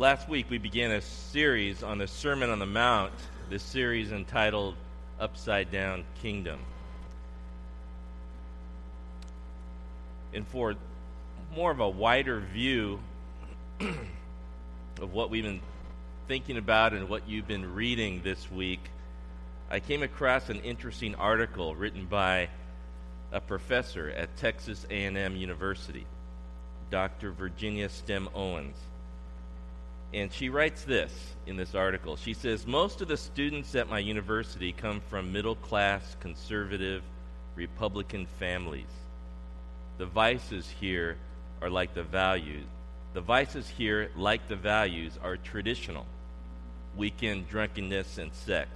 Last week we began a series on the Sermon on the Mount, this series entitled Upside Down Kingdom. And for more of a wider view of what we've been thinking about and what you've been reading this week, I came across an interesting article written by a professor at Texas A&M University, Dr. Virginia Stem Owens. And she writes this in this article. She says, Most of the students at my university come from middle class, conservative, Republican families. The vices here are like the values. The vices here, like the values, are traditional weekend drunkenness and sex.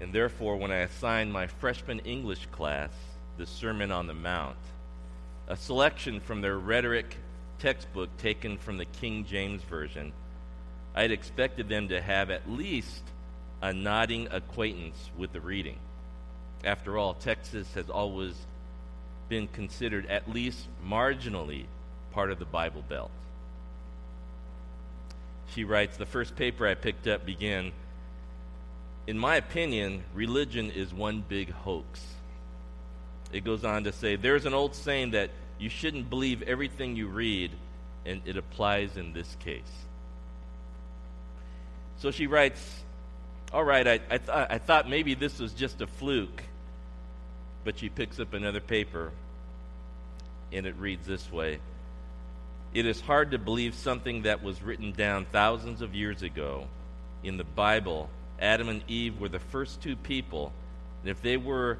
And therefore, when I assigned my freshman English class the Sermon on the Mount, a selection from their rhetoric textbook taken from the King James Version, I had expected them to have at least a nodding acquaintance with the reading. After all, Texas has always been considered at least marginally part of the Bible Belt. She writes The first paper I picked up began In my opinion, religion is one big hoax. It goes on to say There's an old saying that you shouldn't believe everything you read, and it applies in this case. So she writes, All right, I, I, th- I thought maybe this was just a fluke. But she picks up another paper, and it reads this way It is hard to believe something that was written down thousands of years ago in the Bible. Adam and Eve were the first two people, and if they were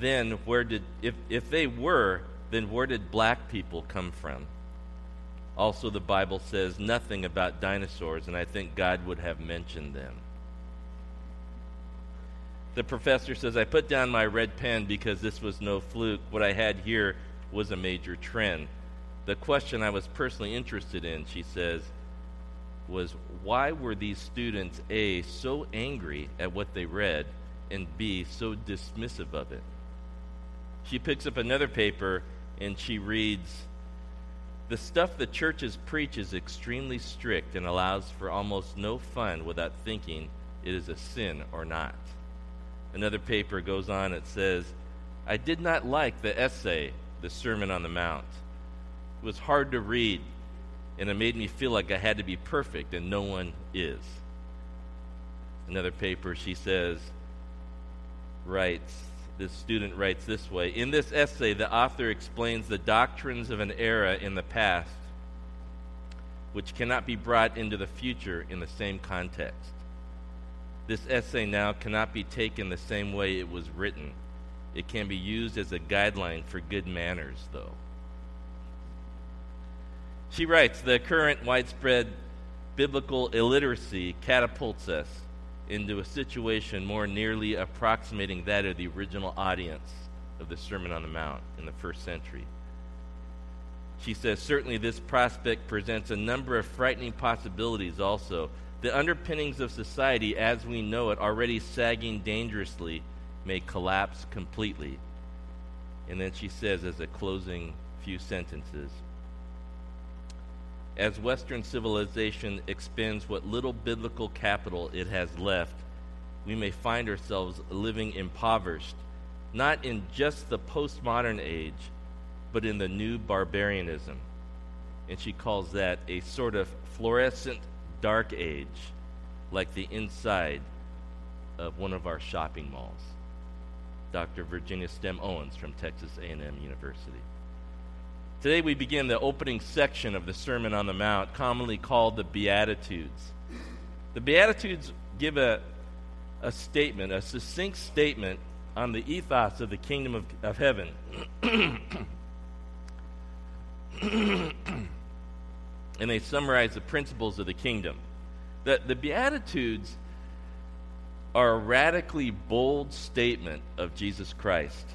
then where did if, if they were then where did black people come from? Also, the Bible says nothing about dinosaurs, and I think God would have mentioned them. The professor says, I put down my red pen because this was no fluke. What I had here was a major trend. The question I was personally interested in, she says, was why were these students, A, so angry at what they read, and B, so dismissive of it? She picks up another paper and she reads The stuff the churches preach is extremely strict and allows for almost no fun without thinking it is a sin or not. Another paper goes on, it says, I did not like the essay, The Sermon on the Mount. It was hard to read, and it made me feel like I had to be perfect, and no one is. Another paper, she says, writes, this student writes this way In this essay, the author explains the doctrines of an era in the past which cannot be brought into the future in the same context. This essay now cannot be taken the same way it was written. It can be used as a guideline for good manners, though. She writes The current widespread biblical illiteracy catapults us into a situation more nearly approximating that of the original audience of the Sermon on the Mount in the first century. She says, certainly this prospect presents a number of frightening possibilities also. The underpinnings of society as we know it, already sagging dangerously, may collapse completely. And then she says, as a closing few sentences, as Western civilization expends what little biblical capital it has left, we may find ourselves living impoverished, not in just the postmodern age, but in the new barbarianism. And she calls that a sort of fluorescent dark age, like the inside of one of our shopping malls. Dr. Virginia Stem Owens from Texas A&M University. Today we begin the opening section of the Sermon on the Mount, commonly called the Beatitudes. The Beatitudes give a, a statement, a succinct statement on the ethos of the kingdom of, of heaven. and they summarize the principles of the kingdom. The, the Beatitudes are a radically bold statement of Jesus Christ.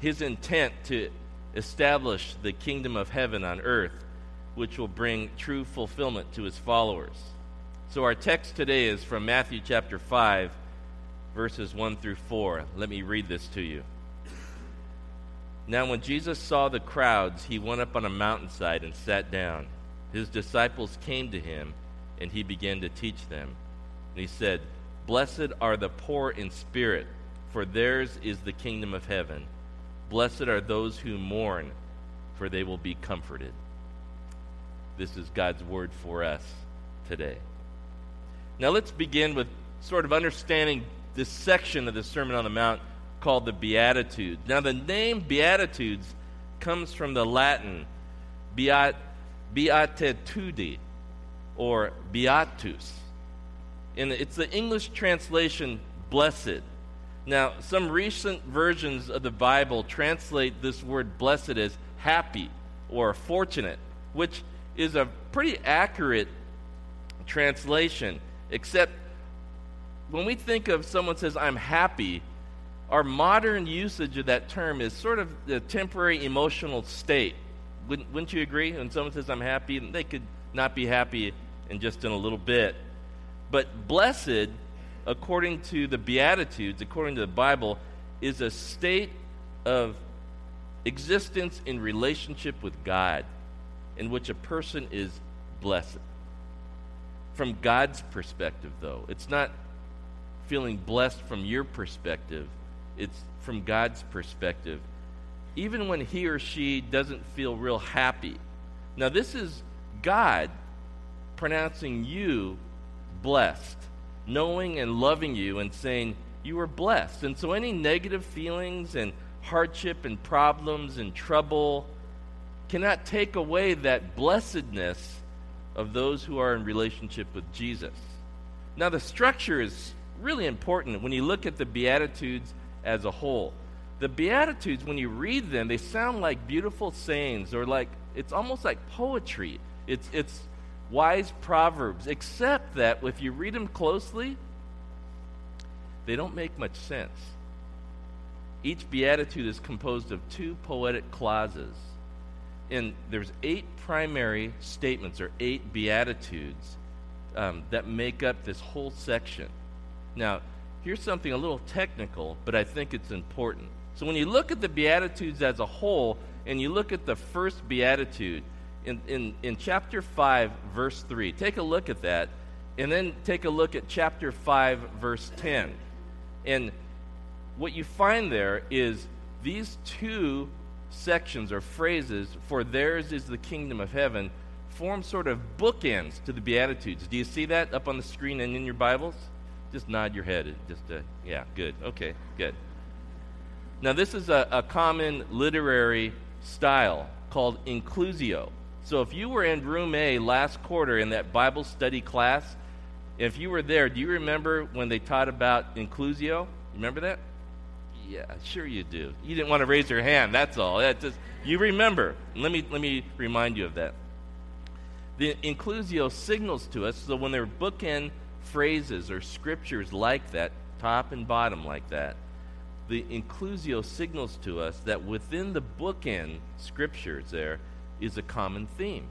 His intent to establish the kingdom of heaven on earth, which will bring true fulfillment to his followers. So, our text today is from Matthew chapter 5, verses 1 through 4. Let me read this to you. Now, when Jesus saw the crowds, he went up on a mountainside and sat down. his disciples came to him, and he began to teach them. And he said, Blessed are the poor in spirit, for theirs is the kingdom of heaven. Blessed are those who mourn, for they will be comforted. This is God's word for us today. Now let's begin with sort of understanding this section of the Sermon on the Mount called the Beatitudes. Now, the name Beatitudes comes from the Latin beat, beatitudi or beatus. And it's the English translation blessed. Now, some recent versions of the Bible translate this word blessed as happy or fortunate, which is a pretty accurate translation, except when we think of someone says, I'm happy, our modern usage of that term is sort of the temporary emotional state. Wouldn't, wouldn't you agree? When someone says, I'm happy, they could not be happy in just in a little bit. But blessed, according to the Beatitudes, according to the Bible, is a state of existence in relationship with God in which a person is blessed. From God's perspective, though, it's not feeling blessed from your perspective, it's from God's perspective. Even when he or she doesn't feel real happy. Now, this is God pronouncing you blessed, knowing and loving you and saying you are blessed. And so, any negative feelings and hardship and problems and trouble cannot take away that blessedness of those who are in relationship with Jesus. Now, the structure is really important when you look at the Beatitudes as a whole. The Beatitudes, when you read them, they sound like beautiful sayings or like it's almost like poetry. It's, it's wise proverbs, except that if you read them closely, they don't make much sense. Each beatitude is composed of two poetic clauses. And there's eight primary statements or eight beatitudes um, that make up this whole section. Now, here's something a little technical, but I think it's important. So when you look at the Beatitudes as a whole, and you look at the first Beatitude in, in, in chapter 5, verse 3, take a look at that, and then take a look at chapter 5, verse 10. And what you find there is these two sections or phrases, for theirs is the kingdom of heaven, form sort of bookends to the Beatitudes. Do you see that up on the screen and in your Bibles? Just nod your head. Just uh, yeah, good. Okay, good. Now this is a, a common literary style called inclusio. So if you were in room A last quarter in that Bible study class, if you were there, do you remember when they taught about inclusio? Remember that? Yeah, sure you do. You didn't want to raise your hand. That's all. That's just you remember. Let me let me remind you of that. The inclusio signals to us so when they're bookend phrases or scriptures like that, top and bottom like that, the inclusio signals to us that within the bookend scriptures there is a common theme.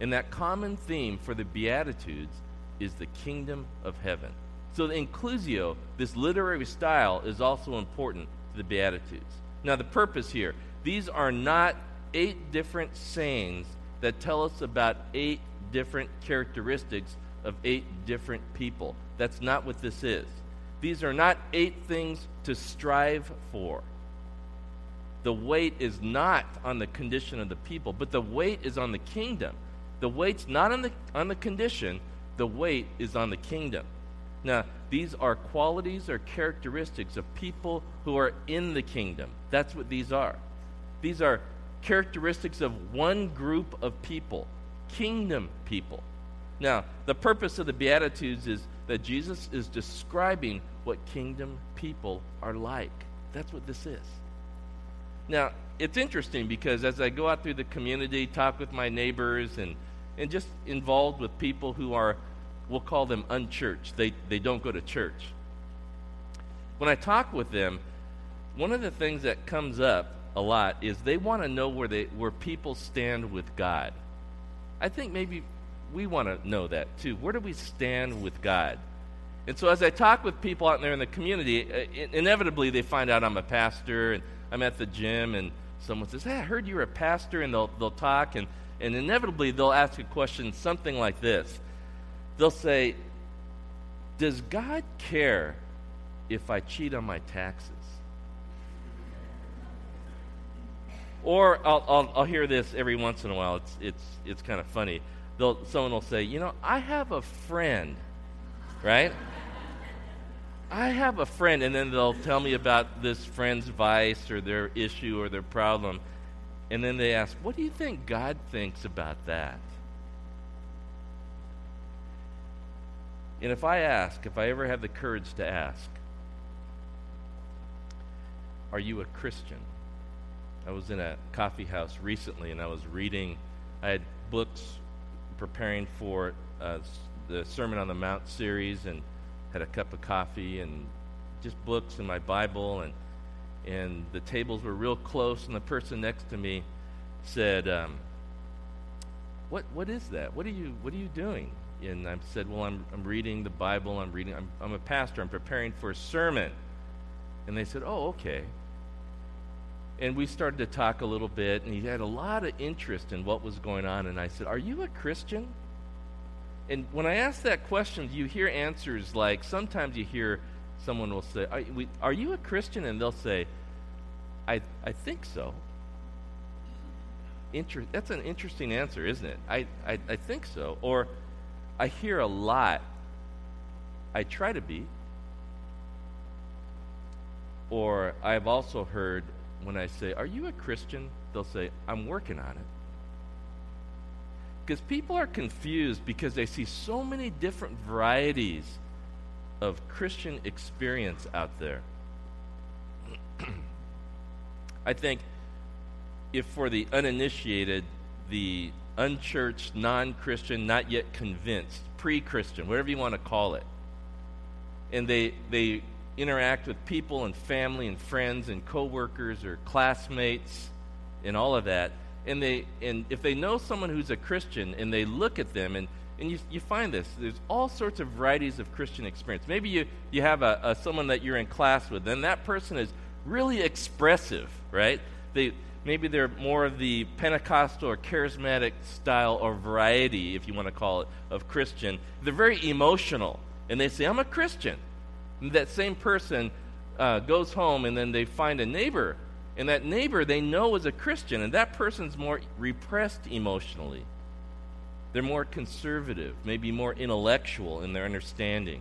And that common theme for the Beatitudes is the kingdom of heaven. So the inclusio, this literary style, is also important to the Beatitudes. Now, the purpose here, these are not eight different sayings that tell us about eight different characteristics of eight different people. That's not what this is. These are not eight things to strive for. The weight is not on the condition of the people, but the weight is on the kingdom. The weight's not on the, on the condition, the weight is on the kingdom. Now, these are qualities or characteristics of people who are in the kingdom. That's what these are. These are characteristics of one group of people, kingdom people. Now, the purpose of the Beatitudes is that Jesus is describing what kingdom people are like. That's what this is. Now, it's interesting because as I go out through the community, talk with my neighbors, and, and just involved with people who are, we'll call them unchurched, they, they don't go to church. When I talk with them, one of the things that comes up a lot is they want to know where, they, where people stand with God. I think maybe we want to know that too. Where do we stand with God? And so, as I talk with people out there in the community, uh, inevitably they find out I'm a pastor and I'm at the gym, and someone says, Hey, I heard you're a pastor, and they'll, they'll talk. And, And inevitably, they'll ask a question something like this They'll say, Does God care if I cheat on my taxes? Or I'll, I'll, I'll, hear this every once in a while. It's, it's, it's kind of funny. They'll, someone will say, You know, I have a friend, right? I have a friend, and then they'll tell me about this friend's vice or their issue or their problem. And then they ask, What do you think God thinks about that? And if I ask, if I ever have the courage to ask, Are you a Christian? I was in a coffee house recently and I was reading, I had books preparing for uh, the Sermon on the Mount series and had a cup of coffee and just books and my Bible and and the tables were real close and the person next to me said, um, "What what is that? What are you what are you doing?" And I said, "Well, I'm I'm reading the Bible. I'm reading. I'm I'm a pastor. I'm preparing for a sermon." And they said, "Oh, okay." And we started to talk a little bit, and he had a lot of interest in what was going on. And I said, Are you a Christian? And when I ask that question, do you hear answers like sometimes you hear someone will say, Are, we, are you a Christian? And they'll say, I, I think so. Inter- that's an interesting answer, isn't it? I, I, I think so. Or I hear a lot, I try to be. Or I've also heard, when I say, Are you a Christian? They'll say, I'm working on it. Because people are confused because they see so many different varieties of Christian experience out there. I think if for the uninitiated, the unchurched, non Christian, not yet convinced, pre Christian, whatever you want to call it, and they, they interact with people and family and friends and coworkers or classmates and all of that. And they and if they know someone who's a Christian and they look at them and and you, you find this there's all sorts of varieties of christian experience. Maybe you, you have a, a someone that you're in class with and that person is really expressive right? They maybe they're more of the pentecostal or charismatic style or variety if you want to call it of christian. They're very emotional and they say i'm a christian. And that same person uh, goes home and then they find a neighbor, and that neighbor they know is a Christian, and that person's more repressed emotionally. They're more conservative, maybe more intellectual in their understanding.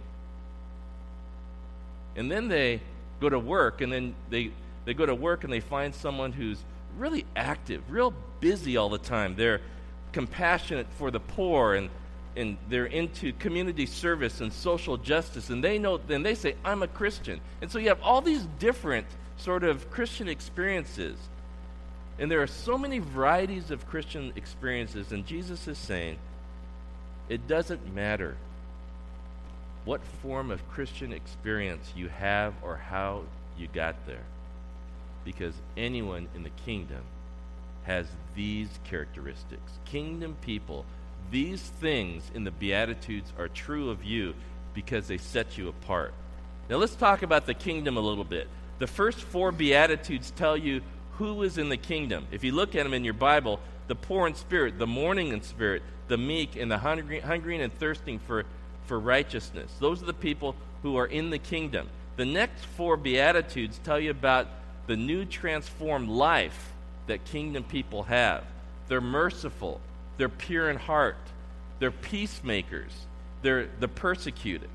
And then they go to work, and then they, they go to work and they find someone who's really active, real busy all the time. They're compassionate for the poor and and they're into community service and social justice and they know then they say i'm a christian and so you have all these different sort of christian experiences and there are so many varieties of christian experiences and jesus is saying it doesn't matter what form of christian experience you have or how you got there because anyone in the kingdom has these characteristics kingdom people these things in the Beatitudes are true of you because they set you apart. Now let's talk about the kingdom a little bit. The first four Beatitudes tell you who is in the kingdom. If you look at them in your Bible, the poor in spirit, the mourning in spirit, the meek, and the hungry, hungry and thirsting for, for righteousness. Those are the people who are in the kingdom. The next four Beatitudes tell you about the new transformed life that kingdom people have. They're merciful, they're pure in heart. They're peacemakers. They're the persecuted.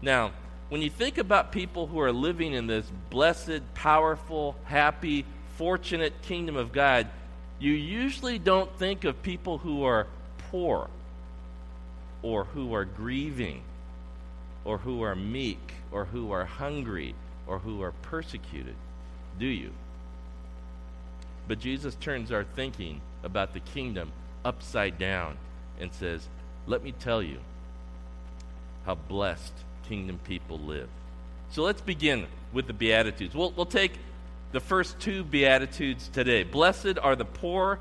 Now, when you think about people who are living in this blessed, powerful, happy, fortunate kingdom of God, you usually don't think of people who are poor or who are grieving or who are meek or who are hungry or who are persecuted, do you? But Jesus turns our thinking about the kingdom upside down and says, Let me tell you how blessed kingdom people live. So let's begin with the Beatitudes. We'll, we'll take the first two Beatitudes today. Blessed are the poor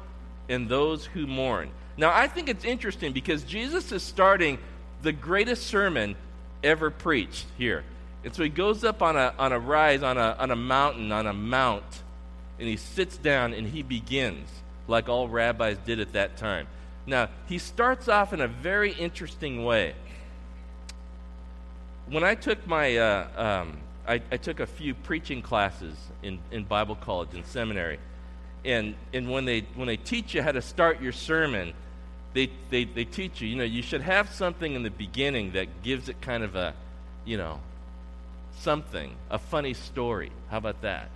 and those who mourn. Now, I think it's interesting because Jesus is starting the greatest sermon ever preached here. And so he goes up on a, on a rise, on a, on a mountain, on a mount, and he sits down and he begins like all rabbis did at that time. Now, he starts off in a very interesting way. When I took my, uh, um, I, I, took a few preaching classes in, in Bible college and seminary, and, and when, they, when they teach you how to start your sermon, they, they, they teach you, you know, you should have something in the beginning that gives it kind of a, you know, something, a funny story. How about that?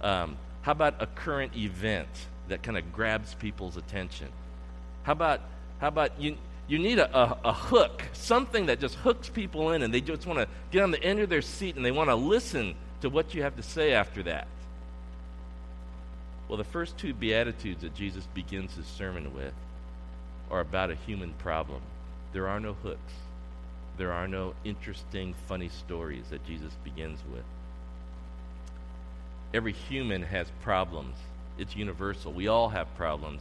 Um, how about a current event that kind of grabs people's attention? How about, how about you, you need a, a, a, hook, something that just hooks people in and they just want to get on the end of their seat and they want to listen to what you have to say after that. Well, the first two Beatitudes that Jesus begins his sermon with are about a human problem. There are no hooks, there are no interesting, funny stories that Jesus begins with. Every human has problems, it's universal. We all have problems.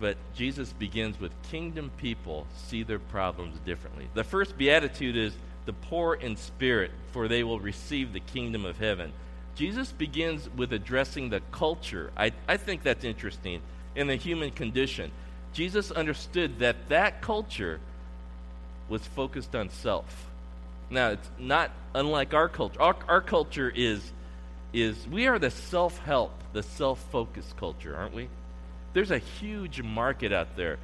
But Jesus begins with kingdom people see their problems differently. The first beatitude is the poor in spirit, for they will receive the kingdom of heaven. Jesus begins with addressing the culture. I, I think that's interesting in the human condition. Jesus understood that that culture was focused on self. Now, it's not unlike our culture. Our, our culture is, is, we are the self help, the self focused culture, aren't we? There's a huge market out there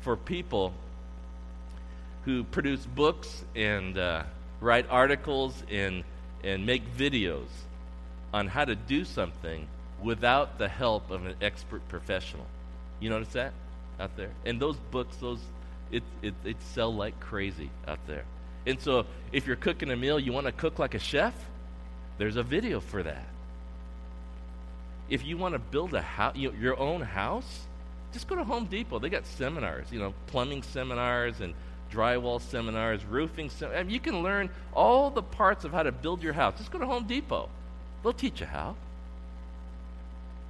for people who produce books and uh, write articles and, and make videos on how to do something without the help of an expert professional. You notice that out there? And those books, those it, it, it sell like crazy out there. And so if you're cooking a meal, you want to cook like a chef, there's a video for that if you want to build a your own house, just go to Home Depot. They got seminars, you know, plumbing seminars and drywall seminars, roofing. I mean, you can learn all the parts of how to build your house. Just go to Home Depot. They'll teach you how.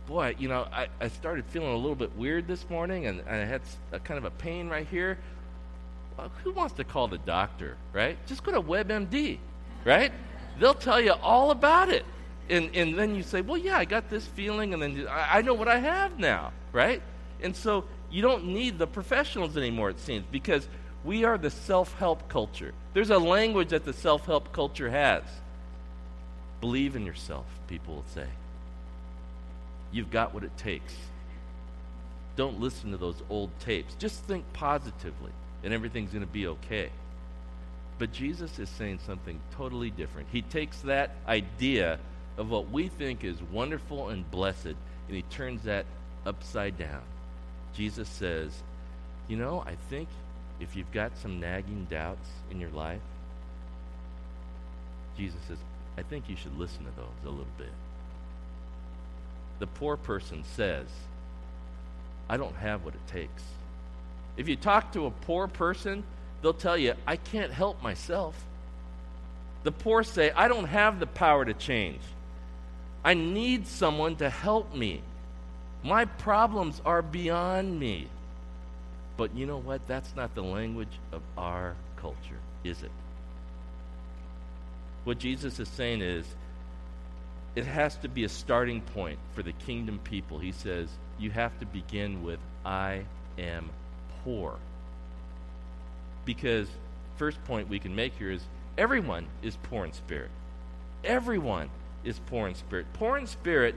Boy, you know, I, I started feeling a little bit weird this morning, and, and I had a kind of a pain right here. Well, who wants to call the doctor, right? Just go to WebMD, right? They'll tell you all about it and, and then you say, well, yeah, I got this feeling, and then you, I, I know what I have now, right? And so you don't need the professionals anymore, it seems, because we are the self help culture. There's a language that the self help culture has. Believe in yourself, people will say. You've got what it takes. Don't listen to those old tapes. Just think positively, and everything's going to be okay. But Jesus is saying something totally different. He takes that idea of what we think is wonderful and blessed, and he turns that upside down. Jesus says, You know, I think if you've got some nagging doubts in your life, Jesus says, I think you should listen to those a little bit. The poor person says, I don't have what it takes. If you talk to a poor person, they'll tell you, I can't help myself. The poor say, I don't have the power to change. I need someone to help me. My problems are beyond me. But you know what? That's not the language of our culture, is it? What Jesus is saying is it has to be a starting point for the kingdom people. He says, you have to begin with, I am poor. Because, first point we can make here is everyone is poor in spirit. Everyone is poor in spirit. Poor in spirit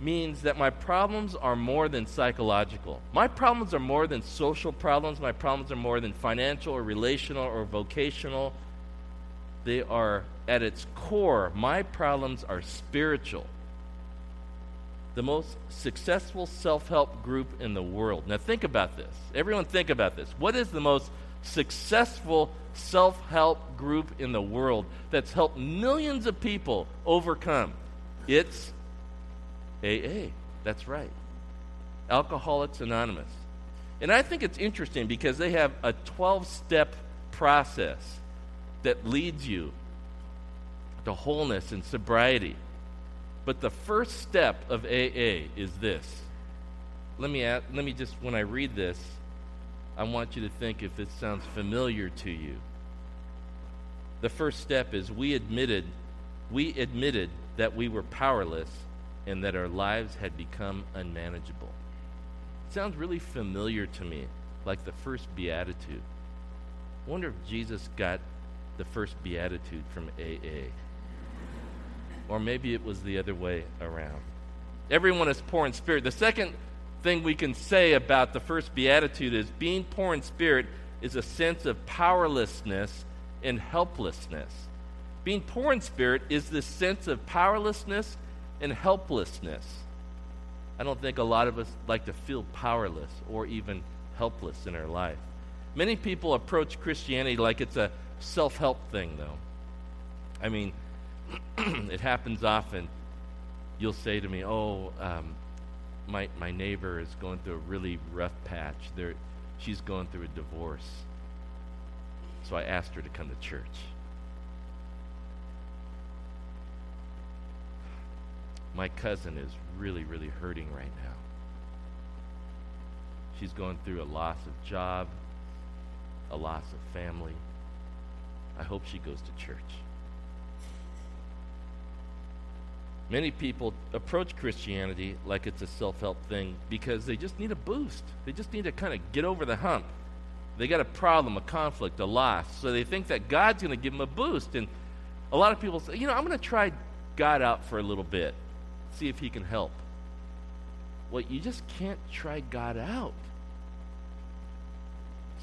means that my problems are more than psychological. My problems are more than social problems. My problems are more than financial or relational or vocational. They are, at its core, my problems are spiritual. The most successful self help group in the world. Now, think about this. Everyone, think about this. What is the most successful self help group in the world that's helped millions of people overcome. It's AA. That's right. Alcoholics Anonymous. And I think it's interesting because they have a 12 step process that leads you to wholeness and sobriety. But the first step of AA is this. Let me, let me just, when I read this, I want you to think if it sounds familiar to you. The first step is we admitted we admitted that we were powerless and that our lives had become unmanageable. It sounds really familiar to me, like the first beatitude. I wonder if Jesus got the first beatitude from AA. Or maybe it was the other way around. Everyone is poor in spirit. The second thing we can say about the first beatitude is being poor in spirit is a sense of powerlessness and helplessness. Being poor in spirit is this sense of powerlessness and helplessness. I don't think a lot of us like to feel powerless or even helpless in our life. Many people approach Christianity like it's a self help thing, though. I mean, it happens often. You'll say to me, Oh, um, my, my neighbor is going through a really rough patch. They're, she's going through a divorce. So I asked her to come to church. My cousin is really, really hurting right now. She's going through a loss of job, a loss of family. I hope she goes to church. Many people approach Christianity like it's a self help thing because they just need a boost. They just need to kind of get over the hump. They got a problem, a conflict, a loss. So they think that God's going to give them a boost. And a lot of people say, you know, I'm going to try God out for a little bit, see if He can help. Well, you just can't try God out.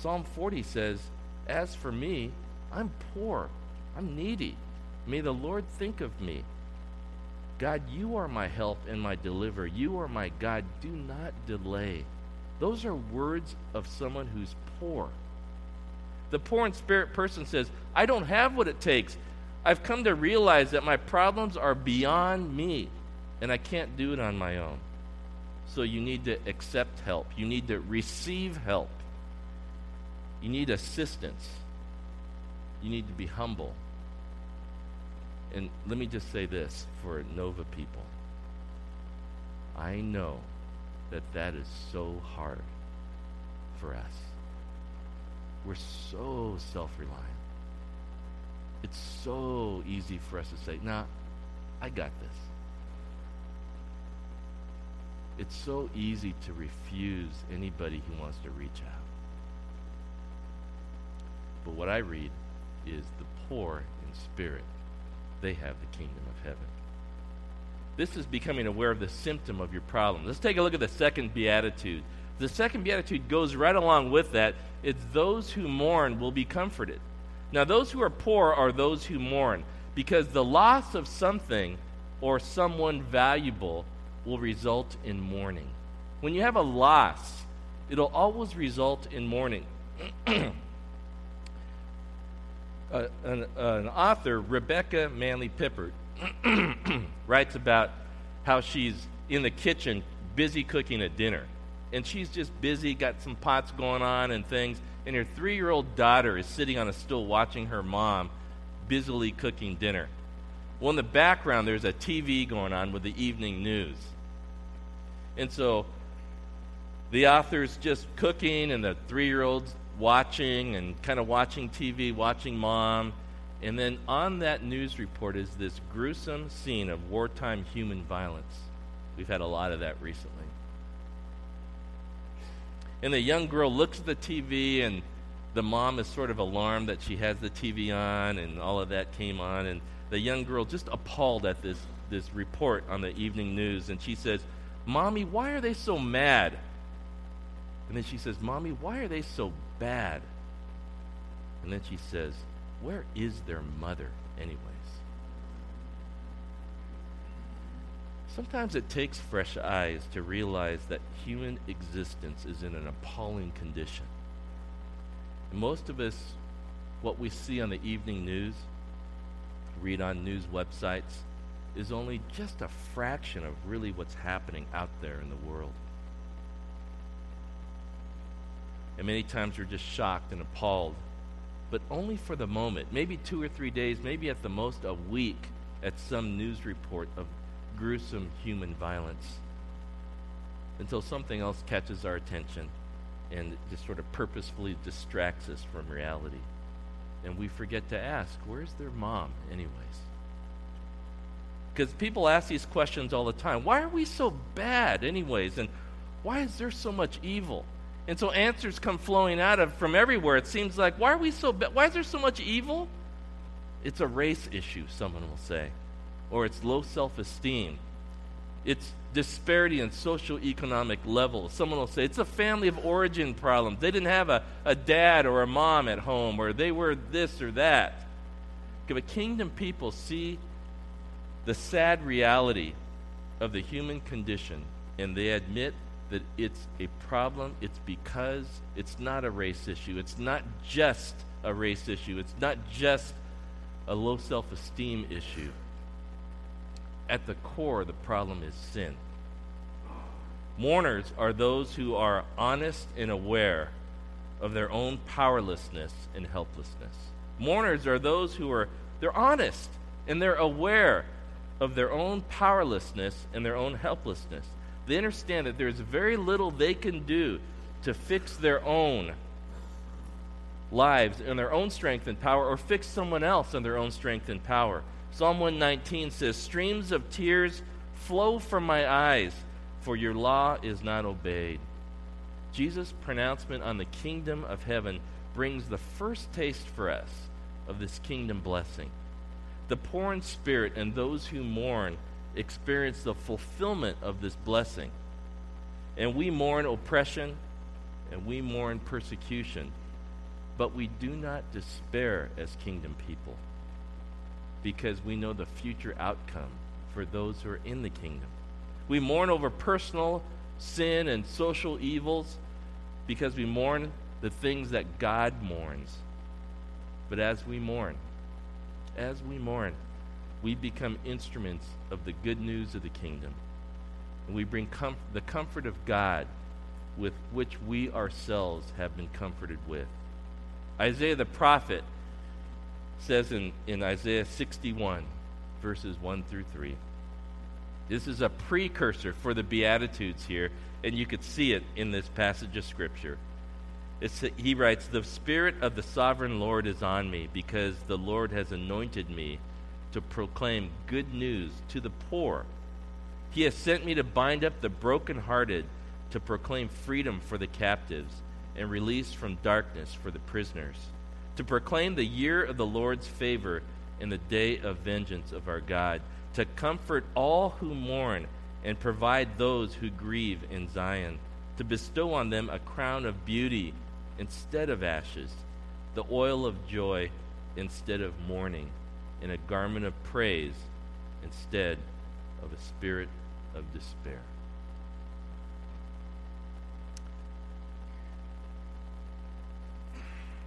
Psalm 40 says, As for me, I'm poor, I'm needy. May the Lord think of me. God, you are my help and my deliverer. You are my God. Do not delay. Those are words of someone who's poor. The poor in spirit person says, I don't have what it takes. I've come to realize that my problems are beyond me, and I can't do it on my own. So you need to accept help. You need to receive help. You need assistance. You need to be humble. And let me just say this for Nova people. I know that that is so hard for us. We're so self reliant. It's so easy for us to say, nah, I got this. It's so easy to refuse anybody who wants to reach out. But what I read is the poor in spirit they have the kingdom of heaven. This is becoming aware of the symptom of your problem. Let's take a look at the second beatitude. The second beatitude goes right along with that. It's those who mourn will be comforted. Now, those who are poor are those who mourn because the loss of something or someone valuable will result in mourning. When you have a loss, it'll always result in mourning. an, an, author, Rebecca Manley Pippert, writes about how she's in the kitchen busy cooking a dinner. And she's just busy, got some pots going on and things. And her three year old daughter is sitting on a stool watching her mom busily cooking dinner. Well, in the background, there's a TV going on with the evening news. And so the author's just cooking, and the three year old's watching and kind of watching TV, watching mom. And then on that news report is this gruesome scene of wartime human violence. We've had a lot of that recently. And the young girl looks at the TV, and the mom is sort of alarmed that she has the TV on, and all of that came on. And the young girl just appalled at this, this report on the evening news, and she says, Mommy, why are they so mad? And then she says, Mommy, why are they so bad? And then she says, Where is their mother, anyways? Sometimes it takes fresh eyes to realize that human existence is in an appalling condition. And most of us, what we see on the evening news, read on news websites, is only just a fraction of really what's happening out there in the world. And many times we're just shocked and appalled, but only for the moment, maybe two or three days, maybe at the most a week at some news report of gruesome human violence until something else catches our attention and just sort of purposefully distracts us from reality. And we forget to ask, where's their mom, anyways? Because people ask these questions all the time. Why are we so bad, anyways? And why is there so much evil? And so answers come flowing out of from everywhere. It seems like, why are we so? Why is there so much evil? It's a race issue, someone will say, or it's low self esteem. It's disparity in social economic levels. Someone will say it's a family of origin problem. They didn't have a, a dad or a mom at home, or they were this or that. But kingdom people see the sad reality of the human condition and they admit that it's a problem. It's because it's not a race issue. It's not just a race issue. It's not just a low self esteem issue. At the core, the problem is sin. Mourners are those who are honest and aware of their own powerlessness and helplessness. Mourners are those who are they're honest and they're aware of their own powerlessness and their own helplessness. They understand that there's very little they can do to fix their own lives in their own strength and power or fix someone else in their own strength and power. Psalm 119 says, Streams of tears flow from my eyes, for your law is not obeyed. Jesus' pronouncement on the kingdom of heaven brings the first taste for us of this kingdom blessing. The poor in spirit and those who mourn experience the fulfillment of this blessing. And we mourn oppression and we mourn persecution, but we do not despair as kingdom people because we know the future outcome for those who are in the kingdom. We mourn over personal sin and social evils because we mourn the things that God mourns. But as we mourn, as we mourn, we become instruments of the good news of the kingdom. And we bring the comfort of God with which we ourselves have been comforted with. Isaiah the prophet says in, in Isaiah 61, verses 1 through 3. This is a precursor for the Beatitudes here, and you could see it in this passage of Scripture. It's, he writes, The Spirit of the sovereign Lord is on me, because the Lord has anointed me to proclaim good news to the poor. He has sent me to bind up the brokenhearted, to proclaim freedom for the captives, and release from darkness for the prisoners, to proclaim the year of the Lord's favor and the day of vengeance of our God, to comfort all who mourn and provide those who grieve in Zion, to bestow on them a crown of beauty instead of ashes, the oil of joy instead of mourning, and a garment of praise instead of a spirit of despair.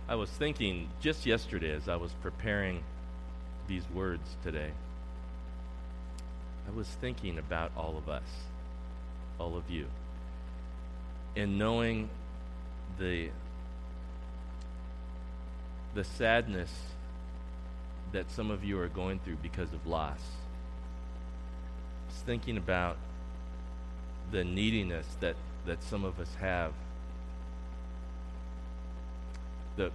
I was thinking just yesterday as I was preparing these words today, I was thinking about all of us, all of you, and knowing the the sadness that some of you are going through because of loss. Was thinking about the neediness that, that some of us have, the,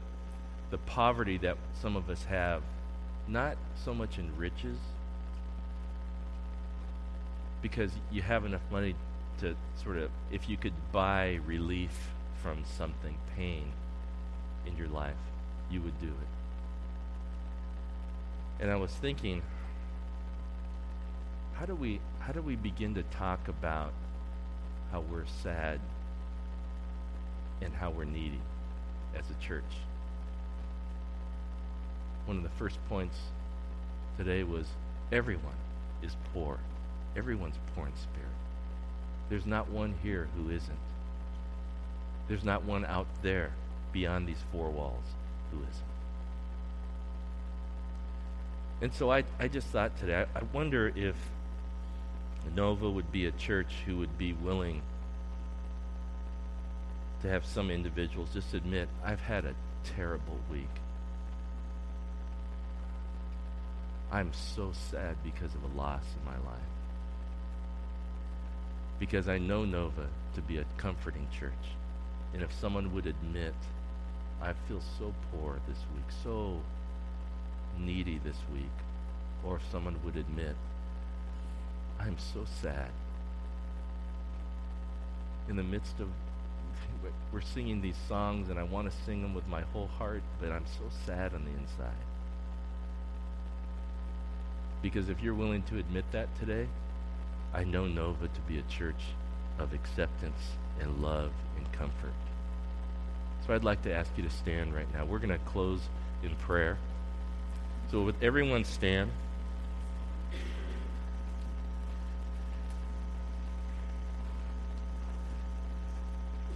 the poverty that some of us have, not so much in riches, because you have enough money to sort of, if you could buy relief from something, pain in your life you would do it. And I was thinking, how do we how do we begin to talk about how we're sad and how we're needy as a church? One of the first points today was everyone is poor. Everyone's poor in spirit. There's not one here who isn't. There's not one out there beyond these four walls who is. And so I, I just thought today, I, I wonder if Nova would be a church who would be willing to have some individuals just admit, I've had a terrible week. I'm so sad because of a loss in my life. Because I know Nova to be a comforting church. And if someone would admit, I feel so poor this week, so needy this week. Or if someone would admit, I'm so sad. In the midst of, we're singing these songs, and I want to sing them with my whole heart, but I'm so sad on the inside. Because if you're willing to admit that today, I know Nova to be a church of acceptance and love and comfort. So I'd like to ask you to stand right now. We're going to close in prayer. So, with everyone stand.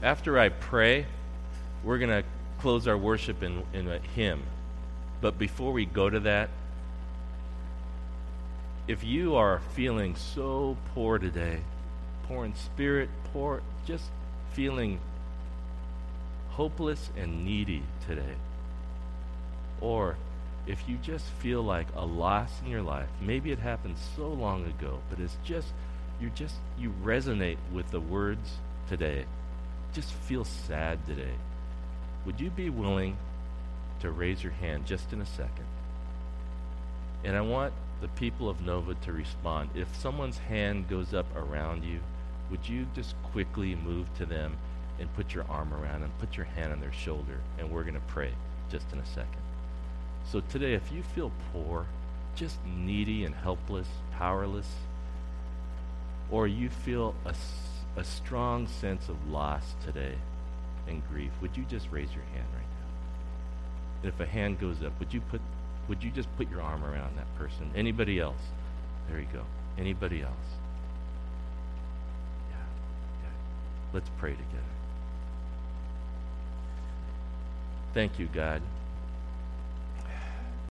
After I pray, we're going to close our worship in, in a hymn. But before we go to that, if you are feeling so poor today, poor in spirit, poor, just feeling hopeless and needy today, or if you just feel like a loss in your life, maybe it happened so long ago, but it's just, you just, you resonate with the words today, just feel sad today, would you be willing to raise your hand just in a second? And I want the people of Nova to respond. If someone's hand goes up around you, would you just quickly move to them and put your arm around them, put your hand on their shoulder, and we're going to pray just in a second. So today, if you feel poor, just needy and helpless, powerless, or you feel a, a strong sense of loss today and grief, would you just raise your hand right now? And if a hand goes up, would you put would you just put your arm around that person? Anybody else? There you go. Anybody else? Yeah. yeah. Let's pray together. Thank you, God.